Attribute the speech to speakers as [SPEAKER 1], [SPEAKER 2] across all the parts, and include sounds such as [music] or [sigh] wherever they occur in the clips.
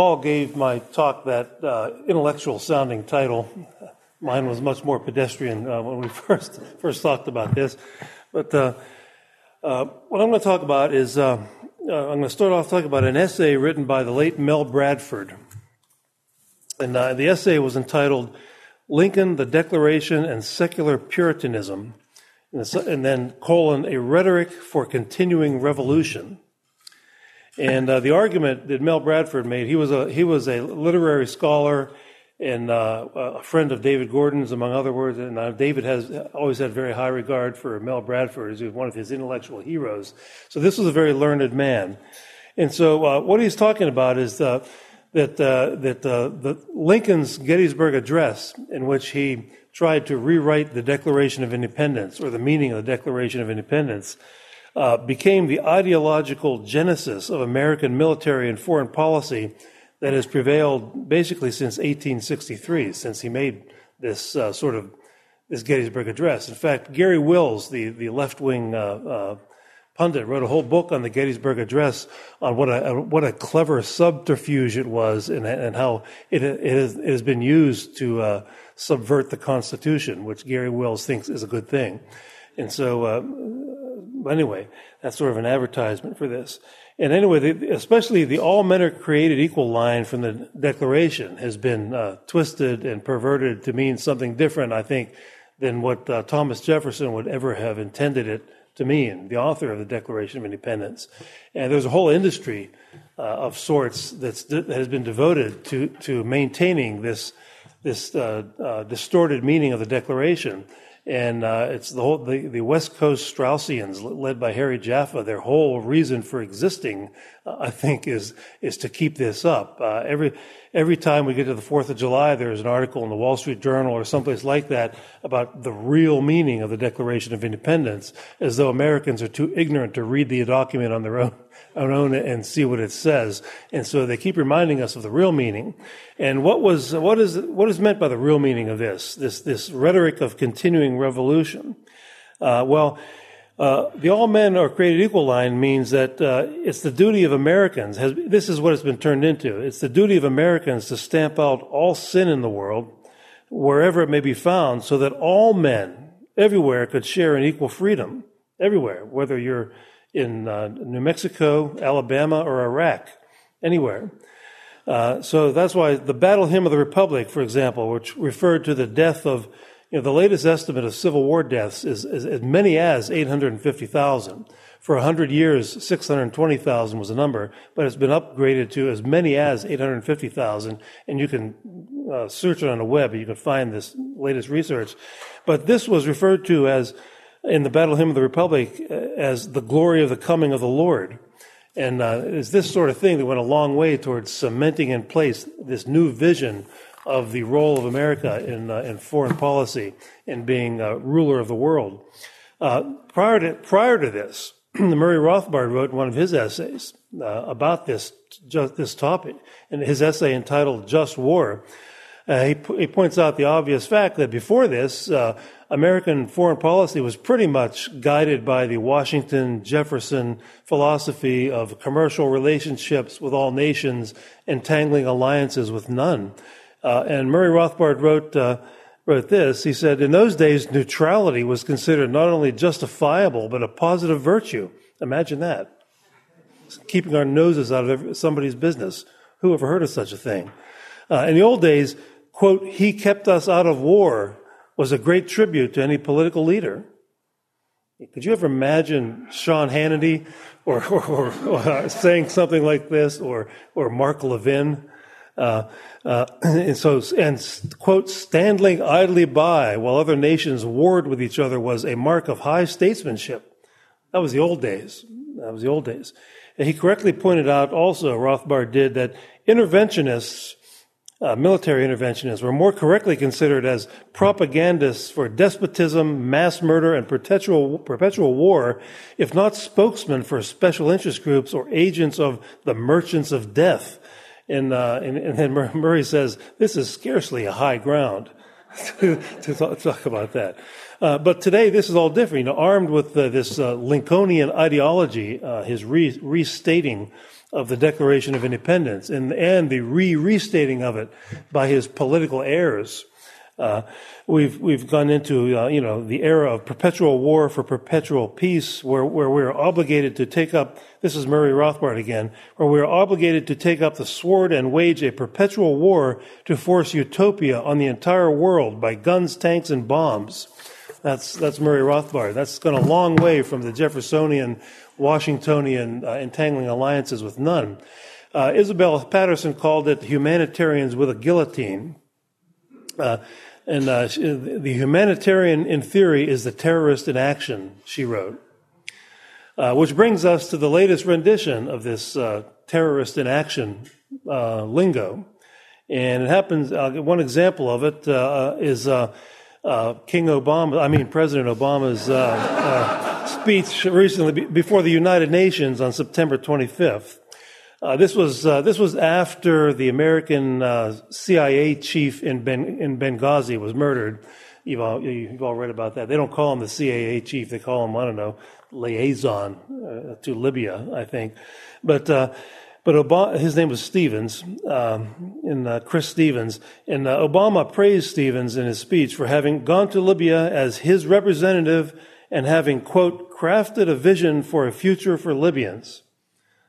[SPEAKER 1] Paul gave my talk that uh, intellectual sounding title. Mine was much more pedestrian uh, when we [laughs] first first talked about this. But uh, uh what I'm going to talk about is uh, uh, I'm going to start off talking about an essay written by the late Mel Bradford. And the essay was entitled Lincoln, the Declaration, and Secular Puritanism, and then colon, a rhetoric for continuing revolution. And uh, the argument that Mel Bradford made, he was a he was a literary scholar and uh, a friend of David Gordon's, among other words. And uh, David has always had very high regard for Mel Bradford as one of his intellectual heroes. So this was a very learned man. And so uh, what he's talking about is uh, that uh, that the Lincoln's Gettysburg Address, in which he tried to rewrite the Declaration of Independence or the meaning of the Declaration of Independence uh, became the ideological genesis of American military and foreign policy that has prevailed basically since 1863, since he made this uh, sort of this Gettysburg Address. In fact, Garry Wills, the, the left wing uh, uh, pundit, wrote a whole book on the Gettysburg Address on what a, what a clever subterfuge it was and, and how it, it, has, it has been used to uh, subvert the Constitution, which Garry Wills thinks is a good thing. And so, uh, anyway, that's sort of an advertisement for this. And anyway, the, especially the all men are created equal line from the Declaration has been uh, twisted and perverted to mean something different, I think, than what uh, Thomas Jefferson would ever have intended it to mean, the author of the Declaration of Independence. And there's a whole industry uh, of sorts that's, that has been devoted to, to maintaining this, this uh, uh, distorted meaning of the Declaration and uh, it's the whole the, the West Coast Straussians, led by Harry Jaffa. Their whole reason for existing, uh, I think, is is to keep this up. Uh, every every time we get to the Fourth of July, there's an article in the Wall Street Journal or someplace like that about the real meaning of the Declaration of Independence, as though Americans are too ignorant to read the document on their own own and see what it says. And so they keep reminding us of the real meaning. And what was, what is, what is meant by the real meaning of this? This, this rhetoric of continuing revolution. Uh, well, uh, the all men are created equal line means that uh, it's the duty of Americans. Has, this is what it's been turned into. It's the duty of Americans to stamp out all sin in the world, wherever it may be found, so that all men everywhere could share in equal freedom. Everywhere, whether you're in uh, New Mexico, Alabama, or Iraq, anywhere. Uh, so that's why the Battle Hymn of the Republic, for example, which referred to the death of, you know, the latest estimate of Civil War deaths is, is as many as 850,000. For 100 years, 620,000 was the number, but it's been upgraded to as many as 850,000. And you can uh, search it on the web, and you can find this latest research. But this was referred to as in the Battle Hymn of the Republic uh, as the glory of the coming of the Lord. And uh, it's this sort of thing that went a long way towards cementing in place this new vision of the role of America in, uh, in foreign policy and being uh, ruler of the world. Uh, prior, to, prior to this, [clears throat] Murray Rothbard wrote one of his essays uh, about this, just this topic, and his essay entitled Just War. He, he points out the obvious fact that before this, American foreign policy was pretty much guided by the Washington Jefferson philosophy of commercial relationships with all nations, entangling alliances with none. Uh, and Murray Rothbard wrote, uh, wrote this. He said, In those days, neutrality was considered not only justifiable, but a positive virtue. Imagine that. Keeping our noses out of somebody's business. Who ever heard of such a thing? Uh, in the old days, quote, he kept us out of war, was a great tribute to any political leader. Could you ever imagine Sean Hannity or, or, or, or saying something like this, or or Mark Levin? Uh, uh, and so, and quote, standing idly by while other nations warred with each other was a mark of high statesmanship. That was the old days. That was the old days. And he correctly pointed out also, Rothbard did, that interventionists uh, military interventionists were more correctly considered as propagandists for despotism, mass murder, and perpetual, perpetual war, if not spokesmen for special interest groups or agents of the merchants of death. And, uh, and, and then Murray says, this is scarcely a high ground [laughs] to, to talk, about that. Uh, but today, this is all different. You know, armed with uh, this uh, Lincolnian ideology, uh, his re- restating of the Declaration of Independence and, and the re restating of it by his political heirs. Uh, we've we've gone into uh, you know the era of perpetual war for perpetual peace, where where we're obligated to take up. This is Murray Rothbard again, where we're obligated to take up the sword and wage a perpetual war to force utopia on the entire world by guns, tanks, and bombs. That's that's Murray Rothbard. That's gone a long way from the Jeffersonian, Washingtonian uh, entangling alliances with none. Uh, Isabel Paterson called it humanitarians with a guillotine. Uh, and uh, the humanitarian in theory is the terrorist in action, she wrote. Uh, which brings us to the latest rendition of this uh, terrorist in action lingo. And it happens, one example of it is uh, King Obama, I mean, President Obama's speech recently before the United Nations on September 25th. Uh, this was uh, this was after the American uh, CIA chief in ben, in Benghazi was murdered. You've all, you've all read about that. They don't call him the CIA chief; they call him I don't know liaison uh, to Libya, I think. But uh, but Obama, his name was Stevens, um, and uh, Chris Stevens, and Obama praised Stevens in his speech for having gone to Libya as his representative and having quote crafted a vision for a future for Libyans.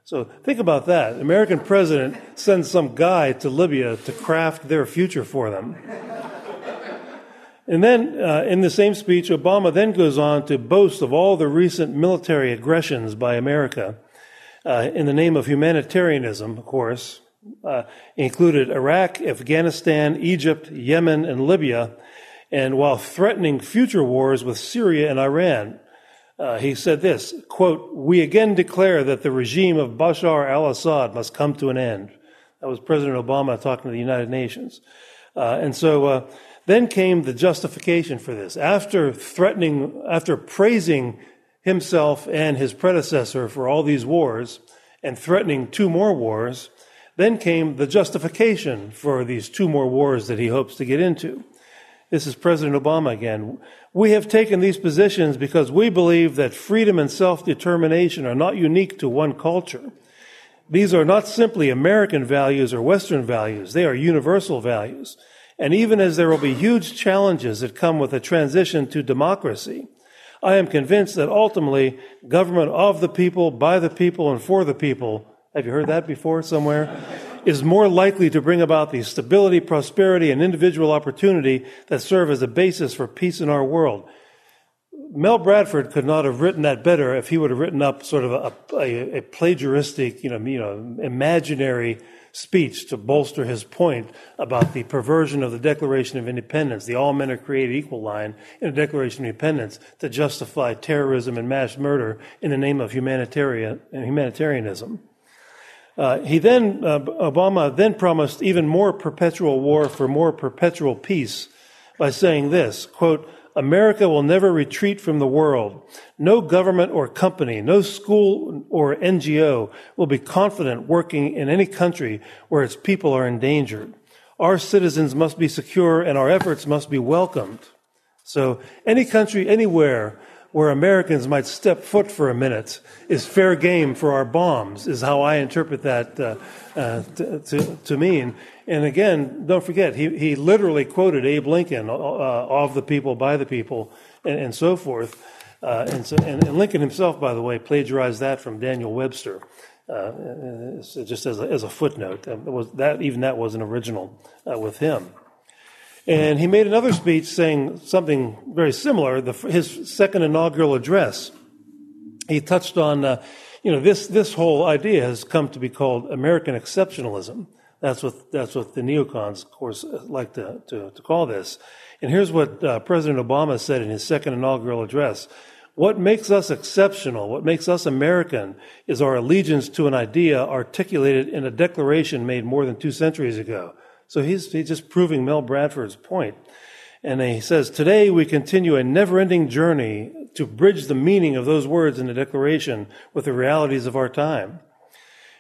[SPEAKER 1] So think about that. American president sends some guy to Libya to craft their future for them. And then, uh, in the same speech, Obama then goes on to boast of all the recent military aggressions by America uh, in the name of humanitarianism, of course, uh, included Iraq, Afghanistan, Egypt, Yemen, and Libya, and while threatening future wars with Syria and Iran. Uh, he said this quote, We again declare that the regime of Bashar al Assad must come to an end. That was President Obama talking to the United Nations. Uh, and so uh, then came the justification for this. After threatening, after praising himself and his predecessor for all these wars and threatening two more wars, then came the justification for these two more wars that he hopes to get into. This is President Obama again. We have taken these positions because we believe that freedom and self-determination are not unique to one culture. These are not simply American values or Western values. They are universal values. And even as there will be huge challenges that come with a transition to democracy, I am convinced that ultimately government of the people, by the people, and for the people. Have you heard that before somewhere? is more likely to bring about the stability, prosperity, and individual opportunity that serve as a basis for peace in our world. Mel Bradford could not have written that better if he would have written up sort of a, a, a plagiaristic, you know, you know, imaginary speech to bolster his point about the perversion of the Declaration of Independence, the all men are created equal line in the Declaration of Independence to justify terrorism and mass murder in the name of humanitarian humanitarianism. Uh, he then, uh, Obama then promised even more perpetual war for more perpetual peace by saying this, quote, America will never retreat from the world. No government or company, no school or NGO will be confident working in any country where its people are endangered. Our citizens must be secure and our efforts must be welcomed. So any country, anywhere where Americans might step foot for a minute is fair game for our bombs, is how I interpret that uh, uh, to, to, to, mean. And again, don't forget, he, he literally quoted Abe Lincoln, uh, of the people, by the people, and, and so forth. Uh, and, so, and, and, Lincoln himself, by the way, plagiarized that from Daniel Webster. Uh, just as a, as a footnote, was that even that wasn't original uh, with him. And he made another speech saying something very similar, the, his second inaugural address. He touched on, uh, you know, this, this whole idea has come to be called American exceptionalism. That's what, that's what the neocons, of course, like to, to, to call this. And here's what uh, President Obama said in his second inaugural address. What makes us exceptional, what makes us American, is our allegiance to an idea articulated in a declaration made more than two centuries ago. So he's, he's just proving Mel Bradford's point. And he says, Today we continue a never ending journey to bridge the meaning of those words in the Declaration with the realities of our time.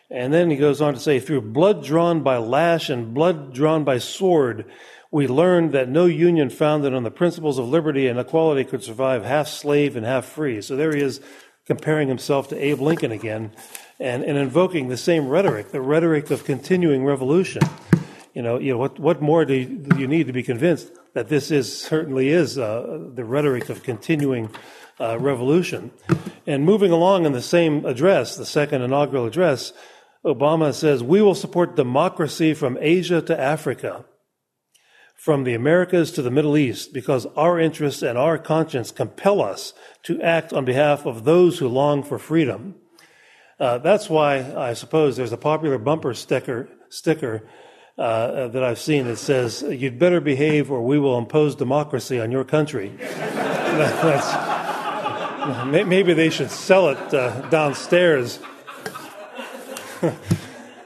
[SPEAKER 1] And then he goes on to say, Through blood drawn by lash and blood drawn by sword, we learned that no union founded on the principles of liberty and equality could survive half slave and half free. So there he is comparing himself to Abe Lincoln again and, and invoking the same rhetoric, the rhetoric of continuing revolution. You know, you know what, what more do you, do you need to be convinced that this is certainly is uh, the rhetoric of continuing uh, revolution? And moving along in the same address, the second inaugural address, Obama says, We will support democracy from Asia to Africa, from the Americas to the Middle East, because our interests and our conscience compel us to act on behalf of those who long for freedom. Uh, that's why I suppose there's a popular bumper sticker, sticker uh, that I've seen that says, You'd better behave or we will impose democracy on your country. [laughs] maybe they should sell it uh, downstairs. [laughs]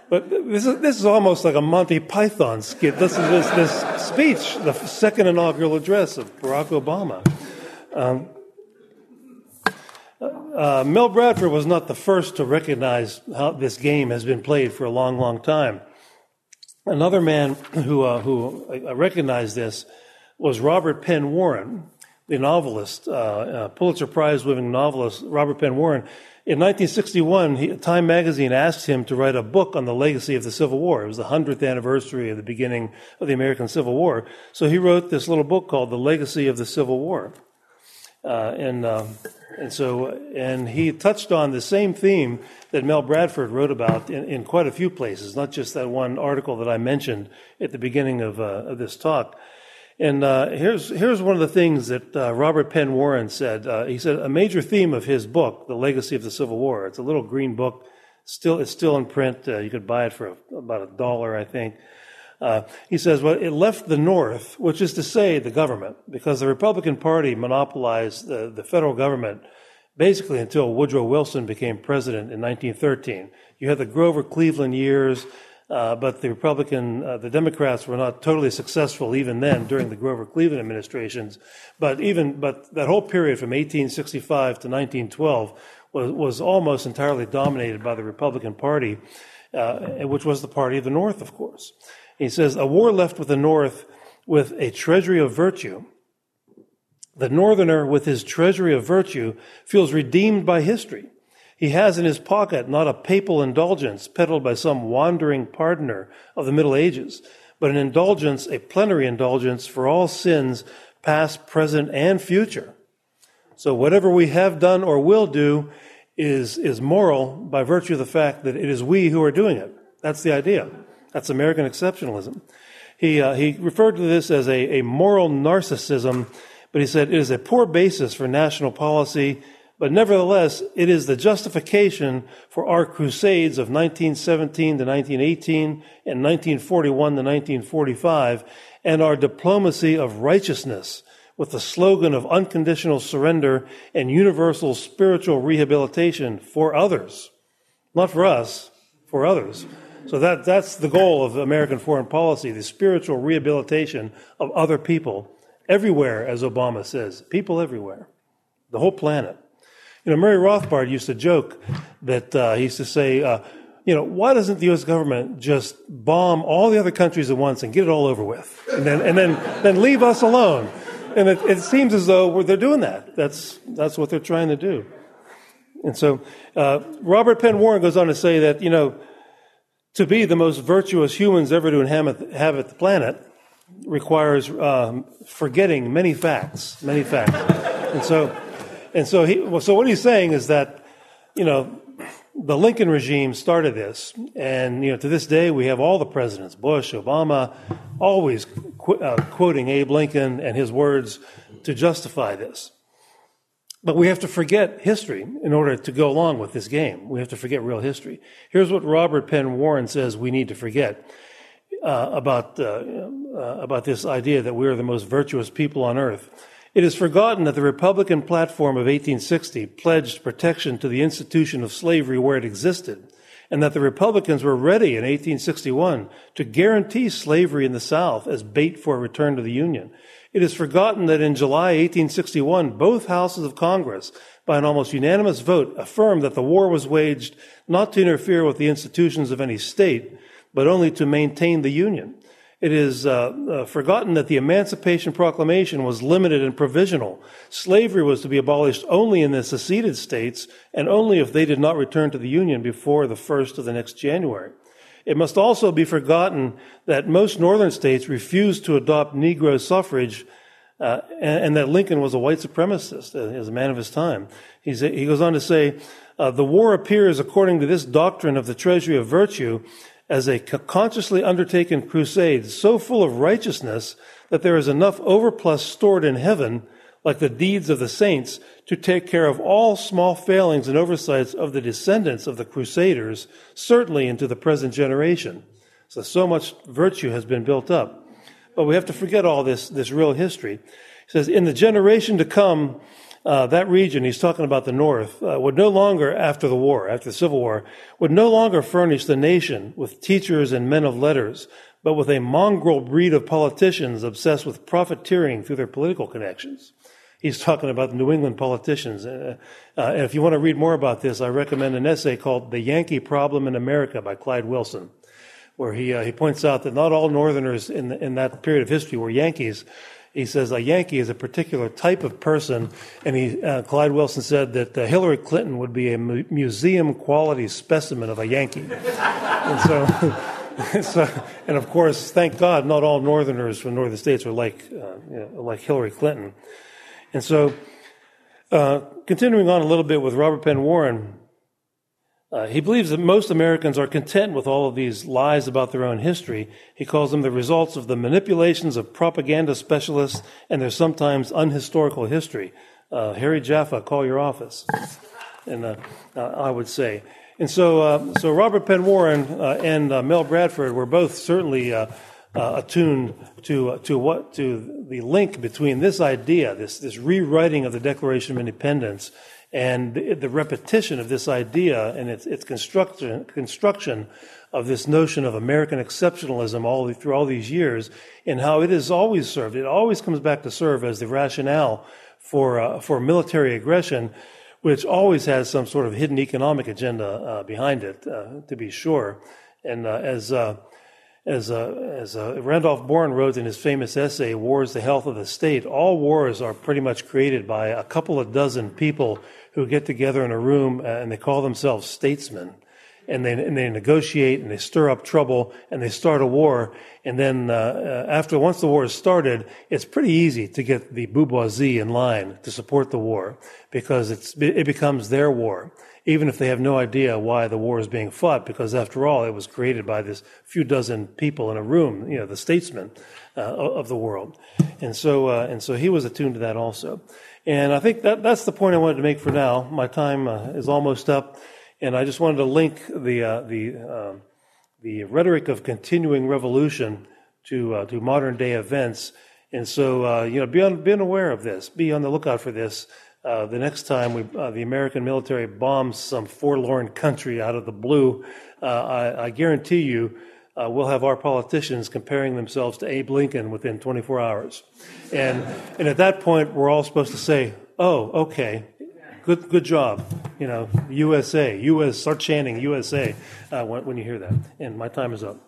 [SPEAKER 1] but this is, this is almost like a Monty Python skit. This is this, this speech, the second inaugural address of Barack Obama. Um, uh, Mel Bradford was not the first to recognize how this game has been played for a long, long time. Another man who, uh, who recognized this was Robert Penn Warren, the novelist, uh, uh Pulitzer Prize winning novelist Robert Penn Warren. In 1961, he, Time magazine asked him to write a book on the legacy of the Civil War. It was the 100th anniversary of the beginning of the American Civil War. So he wrote this little book called The Legacy of the Civil War. Uh, and um, and so and he touched on the same theme that Mel Bradford wrote about in, in, quite a few places, not just that one article that I mentioned at the beginning of, uh, of this talk. And uh, here's here's one of the things that uh, Robert Penn Warren said. Uh, he said a major theme of his book, The Legacy of the Civil War. It's a little green book, still it's still in print. Uh, you could buy it for about a dollar, I think. Uh, he says, well, it left the North, which is to say the government, because the Republican Party monopolized the, the federal government basically until Woodrow Wilson became president in 1913. You had the Grover Cleveland years, uh, but the Republican, uh, the Democrats were not totally successful even then during the Grover Cleveland administrations. But even, but that whole period from 1865 to 1912 was, was almost entirely dominated by the Republican Party, uh, which was the party of the North, of course. He says, a war left with the North with a treasury of virtue. The Northerner, with his treasury of virtue, feels redeemed by history. He has in his pocket not a papal indulgence peddled by some wandering pardoner of the Middle Ages, but an indulgence, a plenary indulgence for all sins, past, present, and future. So whatever we have done or will do is, is moral by virtue of the fact that it is we who are doing it. That's the idea. That's American exceptionalism. He, uh, he referred to this as a, a moral narcissism, but he said it is a poor basis for national policy, but nevertheless, it is the justification for our crusades of 1917 to 1918 and 1941 to 1945 and our diplomacy of righteousness with the slogan of unconditional surrender and universal spiritual rehabilitation for others. Not for us, for others. So that, that's the goal of American foreign policy, the spiritual rehabilitation of other people everywhere, as Obama says, people everywhere, the whole planet. You know, Murray Rothbard used to joke that uh, he used to say, uh, you know, why doesn't the U.S. government just bomb all the other countries at once and get it all over with, and then and then then leave us alone? And it, it seems as though they're doing that. That's that's what they're trying to do. And so, uh, Robert Penn Warren goes on to say that you know to be the most virtuous humans ever to inhabit the planet requires um, forgetting many facts, many facts. and so, and so, he, well, so what he's saying is that, you know, the Lincoln regime started this, and you know, to this day, we have all the presidents, Bush, Obama, always qu- uh, quoting Abe Lincoln and his words to justify this. But we have to forget history in order to go along with this game. We have to forget real history. Here's what Robert Penn Warren says we need to forget uh, about, uh, uh, about this idea that we are the most virtuous people on earth. It is forgotten that the Republican platform of 1860 pledged protection to the institution of slavery where it existed, and that the Republicans were ready in 1861 to guarantee slavery in the South as bait for a return to the Union. It is forgotten that in July 1861, both houses of Congress, by an almost unanimous vote, affirmed that the war was waged not to interfere with the institutions of any state, but only to maintain the Union. It is uh, uh, forgotten that the Emancipation Proclamation was limited and provisional. Slavery was to be abolished only in the seceded states and only if they did not return to the Union before the 1st of the next January. It must also be forgotten that most northern states refused to adopt Negro suffrage uh, and, and, that Lincoln was a white supremacist uh, as a man of his time. He's, he goes on to say, uh, the war appears, according to this doctrine of the treasury of virtue, as a consciously undertaken crusade so full of righteousness that there is enough overplus stored in heaven, like the deeds of the saints, to take care of all small failings and oversights of the descendants of the crusaders, certainly into the present generation. So, so much virtue has been built up. But we have to forget all this, this real history. He says, in the generation to come, uh, that region, he's talking about the North, uh, would no longer, after the war, after the Civil War, would no longer furnish the nation with teachers and men of letters, but with a mongrel breed of politicians obsessed with profiteering through their political connections. He's talking about New England politicians. Uh, uh and if you want to read more about this, I recommend an essay called The Yankee Problem in America by Clyde Wilson where he, uh, he points out that not all Northerners in, the, in that period of history were Yankees. He says a Yankee is a particular type of person, and he, uh, Clyde Wilson said that uh, Hillary Clinton would be a mu- museum quality specimen of a Yankee. [laughs] and so, [laughs] so, and of course, thank God, not all Northerners from northern states are like uh, you know, like Hillary Clinton. And so, uh, continuing on a little bit with Robert Penn Warren, uh, he believes that most Americans are content with all of these lies about their own history. He calls them the results of the manipulations of propaganda specialists and their sometimes unhistorical history. Uh, Harry Jaffa, call your office. And uh, uh I would say. And so, uh, so Robert Penn Warren uh, and Mel Bradford were both certainly attuned to to what to the link between this idea, this this rewriting of the Declaration of Independence, and the, repetition of this idea and its, its construction, construction of this notion of American exceptionalism all through all these years, and how it has always served. It always comes back to serve as the rationale for uh, for military aggression, which always has some sort of hidden economic agenda uh, behind it, uh, to be sure. And uh, as uh, as, uh, as Randolph Bourne wrote in his famous essay, War is the Health of the State, all wars are pretty much created by a couple of dozen people who get together in a room uh, and they call themselves statesmen. And they, and they negotiate and they stir up trouble and they start a war. And then uh, uh, after, once the war is started, it's pretty easy to get the bourgeoisie in line to support the war because it's, it becomes their war even if they have no idea why the war is being fought, because after all, it was created by this few dozen people in a room, you know, the statesmen uh, of the world. And so, uh, and so he was attuned to that also. And I think that, that's the point I wanted to make for now. My time uh, is almost up, and I just wanted to link the, uh, the, um, the rhetoric of continuing revolution to, uh, to modern day events. And so, uh, you know, be, on, be aware of this. Be on the lookout for this. Uh, the next time we, uh, the American military bombs some forlorn country out of the blue, I, I, guarantee you uh, we'll have our politicians comparing themselves to Abe Lincoln within 24 hours. And, and at that point, we're all supposed to say, oh, okay, good, good job. You know, USA, US, start chanting USA uh, when, when, you hear that. And my time is up.